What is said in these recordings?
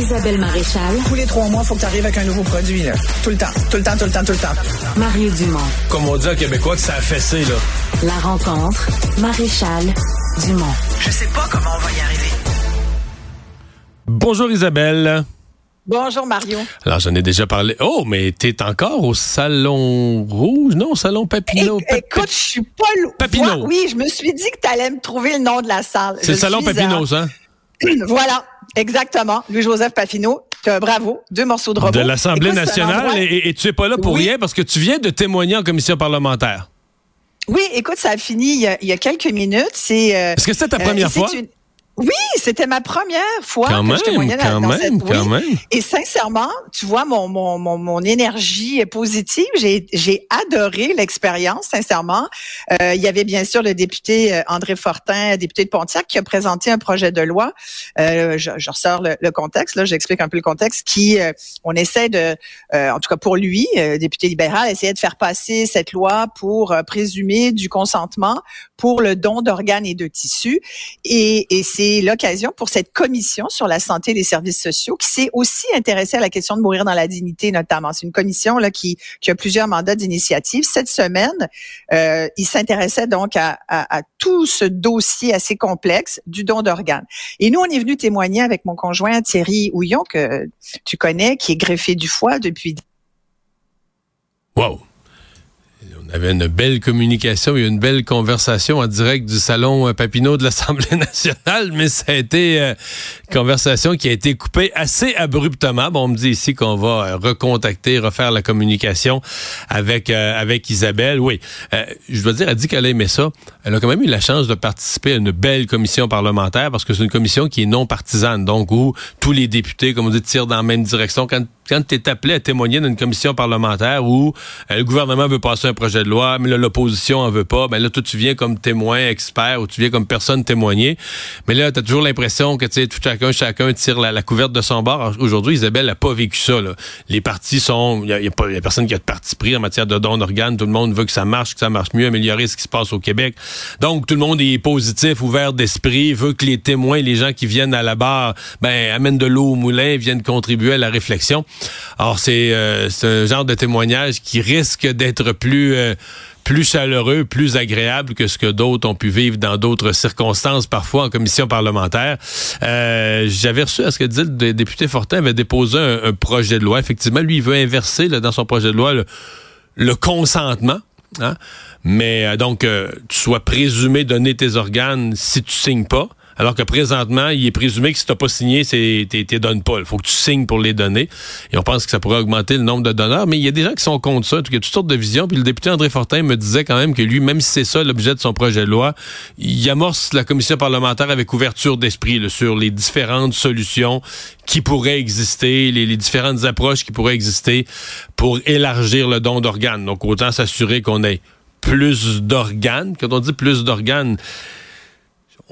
Isabelle Maréchal. Tous les trois mois, il faut que tu arrives avec un nouveau produit. Là. Tout le temps, tout le temps, tout le temps, tout le temps. Mario Dumont. Comme on dit en québécois que ça a fessé, là. La rencontre. Maréchal Dumont. Je sais pas comment on va y arriver. Bonjour Isabelle. Bonjour Mario. Alors j'en ai déjà parlé. Oh, mais t'es encore au salon rouge, non, au salon Papineau. É- écoute, je suis pas loin. Papineau. Oui, je me suis dit que tu allais me trouver le nom de la salle. C'est le salon à- Papineau, ça? voilà, exactement. Louis-Joseph Papineau. Bravo. Deux morceaux de robot. De l'Assemblée c'est nationale. endroit- Et, et tu es pas là pour Oui. rien parce que tu viens de témoigner en commission parlementaire. Oui, écoute, ça a fini il y a, il y a quelques minutes. C'est. euh, Est-ce que c'était ta euh, première c'est fois? une- Oui, c'était ma première fois Quand que même, je témoignais dans- quand dans même, cette- quand oui. même. Et sincèrement, tu vois, mon, mon, mon, mon énergie est positive. J'ai, j'ai adoré l'expérience, sincèrement. Euh, il y avait bien sûr le député euh, André Fortin, député de Pontiac, qui a présenté un projet de loi. Euh, je, je ressors le, le contexte, là, j'explique un peu le contexte, qui, euh, on essaie de, euh, en tout cas pour lui, euh, député libéral, essayer de faire passer cette loi pour présumer du consentement pour le don d'organes et de tissus. Et, et c'est l'occasion pour cette commission sur la santé et les services sociaux qui s'est aussi intéressée à la question de mourir dans la dignité notamment. C'est une commission là qui, qui a plusieurs mandats d'initiative. Cette semaine, euh, il s'intéressait donc à, à, à tout ce dossier assez complexe du don d'organes. Et nous, on est venu témoigner avec mon conjoint Thierry Houillon, que tu connais, qui est greffé du foie depuis Wow. On avait une belle communication et une belle conversation en direct du salon euh, Papineau de l'Assemblée nationale, mais ça a été euh, une conversation qui a été coupée assez abruptement. Bon, on me dit ici qu'on va euh, recontacter, refaire la communication avec euh, avec Isabelle. Oui, euh, je dois dire, elle dit qu'elle a aimé ça. Elle a quand même eu la chance de participer à une belle commission parlementaire parce que c'est une commission qui est non partisane, donc où tous les députés, comme on dit, tirent dans la même direction. Quand quand tu es appelé à témoigner dans une commission parlementaire où euh, le gouvernement veut passer un projet de loi, mais là, l'opposition en veut pas, ben là, toi, tu viens comme témoin, expert, ou tu viens comme personne témoigner. Mais là, tu as toujours l'impression que, tu sais, tout chacun, chacun tire la, la couverte de son bord. Aujourd'hui, Isabelle n'a pas vécu ça. Là. Les partis sont... Il y a, pas- personne qui a de parti pris en matière de don d'organes. Tout le monde veut que ça marche, que ça marche mieux, améliorer ce qui se passe au Québec. Donc, tout le monde est positif, ouvert d'esprit, veut que les témoins, les gens qui viennent à la barre, ben, amènent de l'eau au moulin, viennent contribuer à la réflexion. Alors, c'est euh, un genre de témoignage qui risque d'être plus... euh, plus chaleureux, plus agréable que ce que d'autres ont pu vivre dans d'autres circonstances, parfois en commission parlementaire. Euh, J'avais reçu à ce que disait le dé- député Fortin avait déposé un, projet de loi. Effectivement, lui, il veut inverser dans son projet de loi le, consentement. Hein? Mais euh, donc, tu sois présumé donner tes organes si tu signes pas. Alors que présentement, il est présumé que si tu pas signé, c'est t'es t'es donnes pas. Il faut que tu signes pour les donner. Et on pense que ça pourrait augmenter le nombre de donneurs. Mais il y a des gens qui sont contre ça. Y a toutes sortes de visions. Puis le député André Fortin me disait quand même que lui, même si c'est ça l'objet de son projet de loi, il amorce la commission parlementaire avec ouverture d'esprit sur les différentes solutions qui pourraient exister, les, les différentes approches qui pourraient exister pour élargir le don d'organes. Donc autant s'assurer qu'on ait plus d'organes. Quand on dit plus d'organes,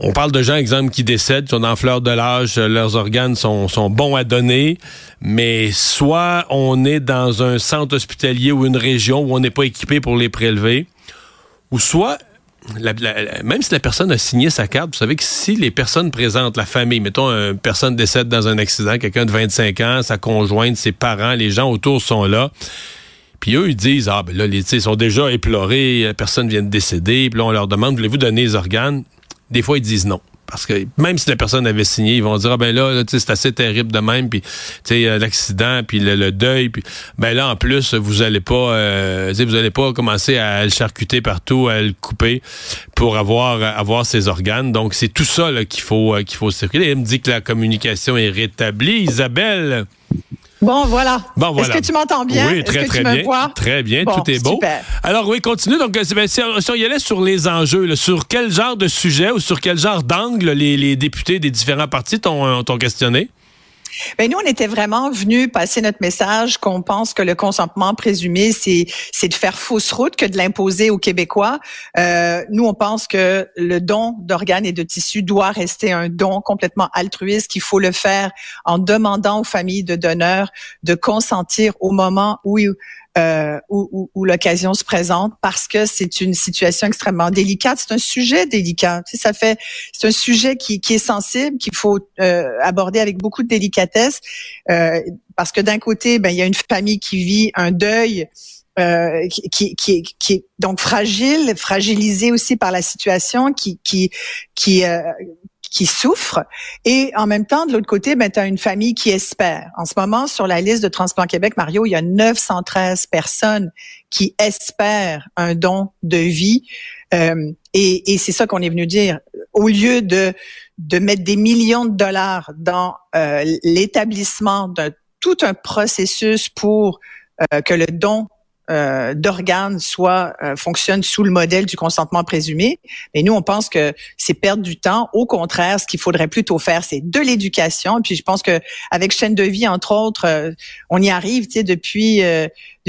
on parle de gens, exemple, qui décèdent, qui sont en fleur de l'âge, euh, leurs organes sont, bons à donner, mais soit on est dans un centre hospitalier ou une région où on n'est pas équipé pour les prélever, ou soit, même si la personne a signé sa carte, vous savez que si les personnes présentes, la famille, mettons, une personne décède dans un accident, quelqu'un de 25 ans, sa conjointe, ses parents, les gens autour sont là, puis eux, ils disent, ah ben là, les, ils sont déjà éplorés, la personne vient de décéder, puis là, on leur demande, voulez-vous donner les organes? Des fois, ils disent non. Parce que même si la personne avait signé, ils vont dire, ah ben là, c'est assez terrible de même, puis l'accident, puis le, deuil, puis ben là, en plus, vous allez pas, euh, vous allez pas commencer à le charcuter partout, à le couper pour avoir avoir ses organes. Donc, c'est tout ça qu'il faut euh, qu'il faut circuler. Elle me dit que la communication est rétablie. Isabelle, Bon, voilà. Bon, voilà. Est-ce que tu m'entends bien? Oui, très, très bien. Très bien, Bon, tout est beau. super. Alors, oui, continue. Donc, euh, si, on, y allait sur les enjeux, là, sur quel genre de sujet ou sur quel genre d'angle les, les députés des différents partis t'ont euh, t'ont questionné? Ben nous, on était vraiment venus passer notre message qu'on pense que le consentement présumé, c'est c'est de faire fausse route que de l'imposer aux Québécois. Euh, nous, on pense que le don d'organes et de tissus doit rester un don complètement altruiste, qu'il faut le faire en demandant aux familles de donneurs de consentir au moment où euh, où, où, l'occasion se présente parce que c'est une situation extrêmement délicate. C'est un sujet délicat. Tu sais, ça fait, c'est un sujet qui, qui est sensible, qu'il faut euh, aborder avec beaucoup de délicatesse, euh, parce que d'un côté, ben il y a une famille qui vit un deuil. Euh, qui, qui, qui, est donc fragile, fragilisée aussi par la situation, qui qui qui euh, qui souffrent. Et en même temps, de l'autre côté, ben, tu une famille qui espère. En ce moment, sur la liste de Transplant Québec, Mario, il y a 913 personnes qui espèrent un don de vie. Euh, et, et c'est ça qu'on est venu dire. Au lieu de, de mettre des millions de dollars dans euh, l'établissement d'un tout un processus pour euh, que le don euh, d'organes soit euh, fonctionne sous le modèle du consentement présumé. Mais nous, on pense que c'est perdre du temps. Au contraire, ce qu'il faudrait plutôt faire, c'est de l'éducation. Puis je pense que avec chaîne de vie, entre autres, euh, on y arrive. Tu sais, depuis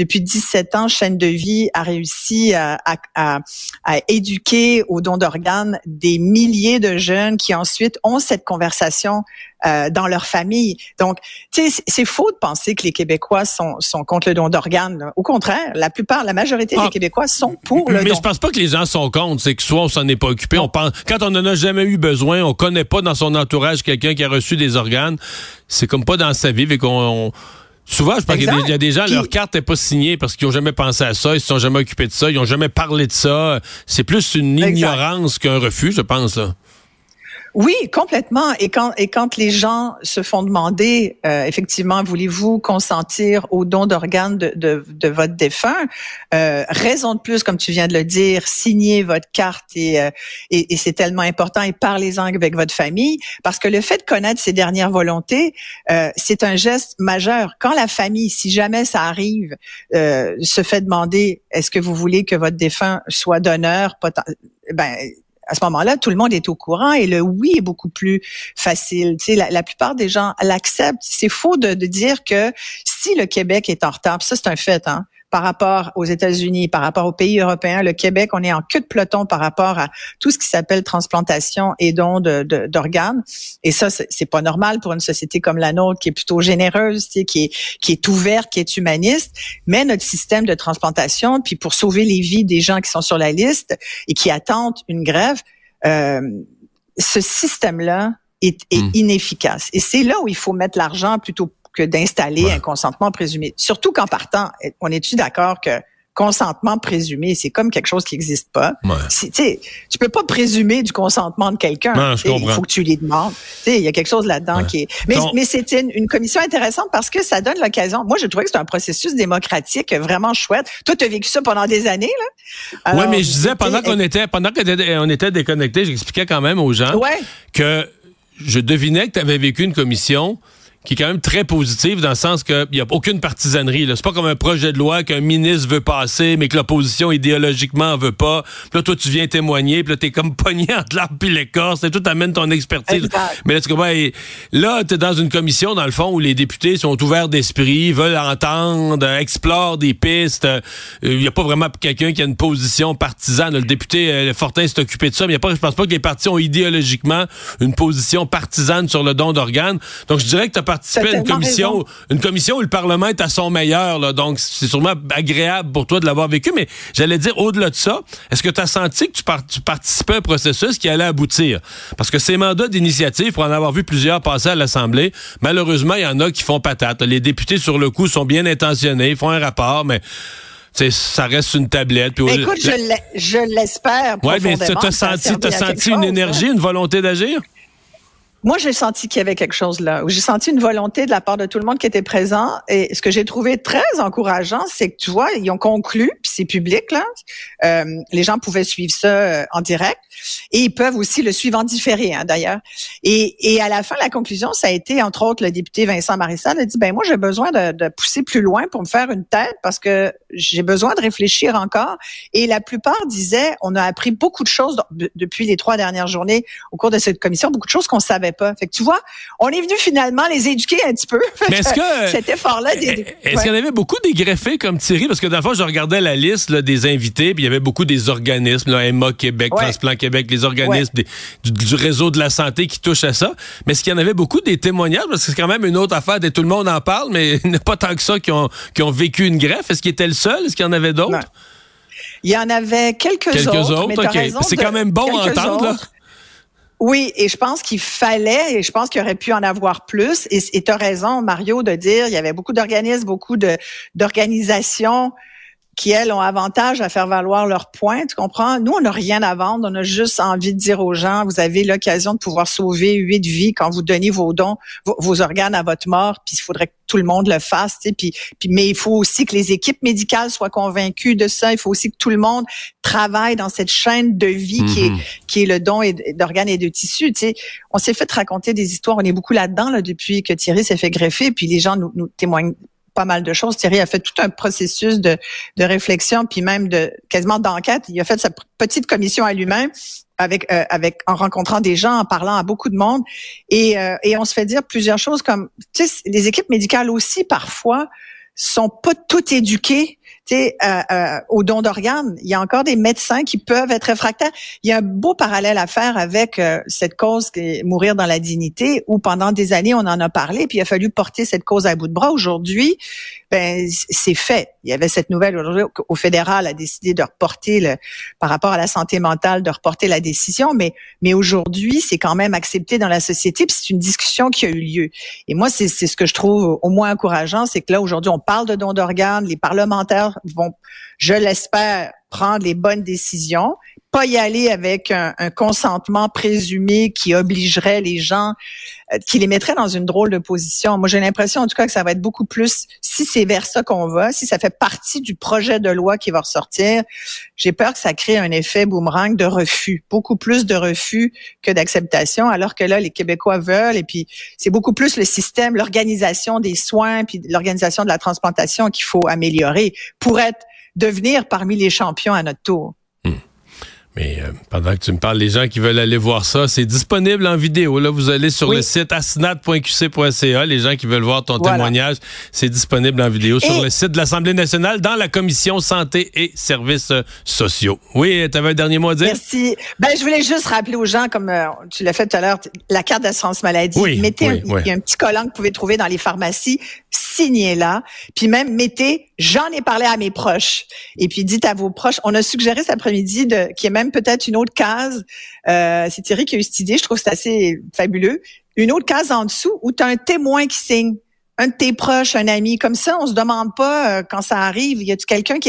depuis 17 ans, Chaîne de vie a réussi à, à, à, éduquer au don d'organes des milliers de jeunes qui ensuite ont cette conversation euh, dans leur famille. Donc, tu sais, c'est faux de penser que les Québécois sont, sont contre le don d'organes. Au contraire, la plupart, la majorité des ah. Québécois sont pour le mais don. Mais je pense pas que les gens sont contre. C'est que soit on s'en est pas occupé, on pense, quand on en a jamais eu besoin, on connaît pas dans son entourage quelqu'un qui a reçu des organes. C'est comme pas dans sa vie, et qu'on Souvent, je pense qu'il y, a des gens, leur carte n'est pas signée parce qu'ils n'ont jamais pensé à ça, ils ne se sont jamais occupés de ça, ils n'ont jamais parlé de ça. C'est plus une ignorance qu'un refus, je pense. Là. Oui, complètement. Et quand et quand les gens se font demander, euh, effectivement, voulez-vous consentir au don d'organes de, de, votre défunt euh, Raison de plus, comme tu viens de le dire, signez votre carte et, euh, et, et c'est tellement important et parlez-en avec votre famille parce que le fait de connaître ses dernières volontés, c'est un geste majeur. Quand la famille, si jamais ça arrive, se fait demander, est-ce que vous voulez que votre défunt soit donneur ben à ce moment-là, tout le monde est au courant et le oui est beaucoup plus facile. Tu sais, la, plupart des gens l'acceptent. C'est faux de, de, dire que si le Québec est en retard, ça c'est un fait, hein, par rapport aux États-Unis, par rapport aux pays européens. Le Québec, on est en queue de peloton par rapport à tout ce qui s'appelle transplantation et don d'organes. et ça, c'est pas normal pour une société comme la nôtre, qui est plutôt généreuse, qui est, qui est ouverte, qui est humaniste. Mais notre système de transplantation, puis pour sauver les vies des gens qui sont sur la liste et qui attendent une grève, euh, ce système-là est, est hmm. inefficace. Et c'est là où il faut mettre l'argent plutôt que d'installer un consentement présumé. Surtout qu'en partant, on est-tu d'accord que consentement présumé, c'est comme quelque chose qui n'existe pas? Ouais. Tu peux pas présumer du consentement de quelqu'un. Il faut que tu lui demandes. Il y a quelque chose là-dedans qui est. Mais, mais c'était une, commission intéressante parce que ça donne l'occasion. Moi, je trouvais que c'est un processus démocratique vraiment chouette. Toi, tu as vécu ça pendant des années, là? Oui, mais je disais pendant qu'on était pendant qu'on était déconnectés, j'expliquais quand même aux gens que je devinais que tu avais vécu une commission qui est quand même très positive dans le sens qu'il n'y a aucune partisanerie. C'est pas comme un projet de loi qu'un ministre veut passer, mais que l'opposition idéologiquement veut pas. Puis là, toi, tu viens témoigner, puis là, t'es comme pogné entre l'arbre et l'écorce, et tout amène ton expertise. Mais là, tu là, t'es dans une commission, dans le fond, où les députés sont ouverts d'esprit, veulent entendre, explorent des pistes. Il n'y a pas vraiment quelqu'un qui a une position partisane. Le député euh, Fortin s'est occupé de ça, mais y a pas, je pense pas que les partis ont idéologiquement une position partisane sur le don d'organes. Donc, je dirais que participer à une commission, une commission où le Parlement est à son meilleur. Là, donc, c'est sûrement agréable pour toi de l'avoir vécu. Mais j'allais dire, au-delà de ça, est-ce que tu as senti que tu, participais à un processus qui allait aboutir? Parce que ces mandats d'initiative, pour en avoir vu plusieurs passer à l'Assemblée, malheureusement, il y en a qui font patate. Les députés, sur le coup, sont bien intentionnés, font un rapport, mais ça reste une tablette. écoute, je l'espère. Oui, mais tu as senti, as senti une énergie, une volonté d'agir? Moi, j'ai senti qu'il y avait quelque chose là. J'ai senti une volonté de la part de tout le monde qui était présent. Et ce que j'ai trouvé très encourageant, c'est que tu vois, ils ont conclu, puis c'est public là. Euh, les gens pouvaient suivre ça euh, en direct et ils peuvent aussi le suivre en différé, hein, d'ailleurs. Et, et à la fin, la conclusion, ça a été entre autres le député Vincent Marissal a dit ben moi j'ai besoin de, de pousser plus loin pour me faire une tête parce que j'ai besoin de réfléchir encore. Et la plupart disaient on a appris beaucoup de choses depuis les trois dernières journées au cours de cette commission, beaucoup de choses qu'on savait pas. Fait que tu vois, on est venu finalement les éduquer un petit peu. Mais est-ce que cet effort-là, est-ce qu'il y en avait beaucoup des greffés comme Thierry? Parce que d'abord je regardais la liste des invités, puis il y avait beaucoup des organismes, là, Québec, Transplant Québec, les organismes du, réseau de la santé qui touchent à ça. Mais est-ce qu'il y en avait beaucoup des témoignages? Parce que c'est quand même une autre affaire, tout le monde en parle, mais il n'y a pas tant que ça qui ont qui ont vécu une greffe. Est-ce qu'il était le seul? Est-ce qu'il y en avait d'autres? Il y en avait quelques, quelques autres. autres c'est quand même bon à entendre. Là. Oui, et je pense qu'il fallait, et je pense qu'il aurait pu en avoir plus. Et tu as raison, Mario, de dire il y avait beaucoup d'organismes, beaucoup d'organisations qui, elles, ont avantage à faire valoir leurs points. Tu comprends? Nous, on n'a rien à vendre. On a juste envie de dire aux gens, vous avez l'occasion de pouvoir sauver huit vies quand vous donnez vos dons, vos, organes à votre mort. Puis il faudrait que tout le monde le fasse. Tu sais, puis, puis, mais il faut aussi que les équipes médicales soient convaincues de ça. Il faut aussi que tout le monde travaille dans cette chaîne de vie qui, est, mhm. qui est le don d'organes et de tissus. Tu sais, on s'est fait raconter des histoires. On est beaucoup là-dedans là, depuis que Thierry s'est fait greffer. Puis les gens nous, nous témoignent pas mal de choses. Thierry a fait tout un processus de, de réflexion, puis même de quasiment d'enquête. Il a fait sa petite commission à lui-même avec euh, avec en rencontrant des gens, en parlant à beaucoup de monde, et euh, et on se fait dire plusieurs choses comme tu sais les équipes médicales aussi parfois sont pas toutes éduquées euh, euh, au don d'organes. Il y a encore des médecins qui peuvent être réfractaires. Il y a un beau parallèle à faire avec euh, cette cause qui est mourir dans la dignité, où pendant des années on en a parlé, puis il a fallu porter cette cause à bout de bras. Aujourd'hui, ben c'est fait. Il y avait cette nouvelle aujourd'hui au fédéral a décidé de reporter le, par rapport à la santé mentale, de reporter la décision, mais mais aujourd'hui c'est quand même accepté dans la société, puis c'est une discussion qui a eu lieu. Et moi c'est ce que je trouve au moins encourageant, c'est que là aujourd'hui on parle de don d'organes, les parlementaires vont, je l'espère, prendre les bonnes décisions, pas y aller avec un, consentement présumé qui obligerait les gens, euh, qui les mettrait dans une drôle de position. Moi, j'ai l'impression, en tout cas, que ça va être beaucoup plus, si c'est vers ça qu'on va, si ça fait partie du projet de loi qui va ressortir, j'ai peur que ça crée un effet boomerang de refus, beaucoup plus de refus que d'acceptation, alors que là, les Québécois veulent, et puis c'est beaucoup plus le système, l'organisation des soins, puis l'organisation de la transplantation qu'il faut améliorer pour être devenir parmi les champions à notre tour. Mais euh, pendant que tu me parles, les gens qui veulent aller voir ça, c'est disponible en vidéo. Là, vous allez sur le site asnat.qc.ca. Les gens qui veulent voir ton témoignage, c'est disponible en vidéo sur le site de l'Assemblée nationale dans la commission santé et services euh, sociaux. Oui, tu avais un dernier mot à dire? Merci. Ben, je voulais juste rappeler aux gens, comme euh, tu l'as fait tout à l'heure, la carte d'assurance maladie. Oui, mettez un, il y a un petit collant que vous pouvez trouver dans les pharmacies. Signez-la. Puis même, mettez « J'en ai parlé à mes proches ». Et puis dites à vos proches. On a suggéré cet après-midi qu'il y ait même peut-être une autre case. Euh, c'est Thierry qui a eu cette idée, je trouve c'est assez fabuleux. Une autre case en dessous où tu as un témoin qui signe. Un de tes proches, un ami. Comme ça, on se demande pas euh, quand ça arrive, y a-tu quelqu'un qui est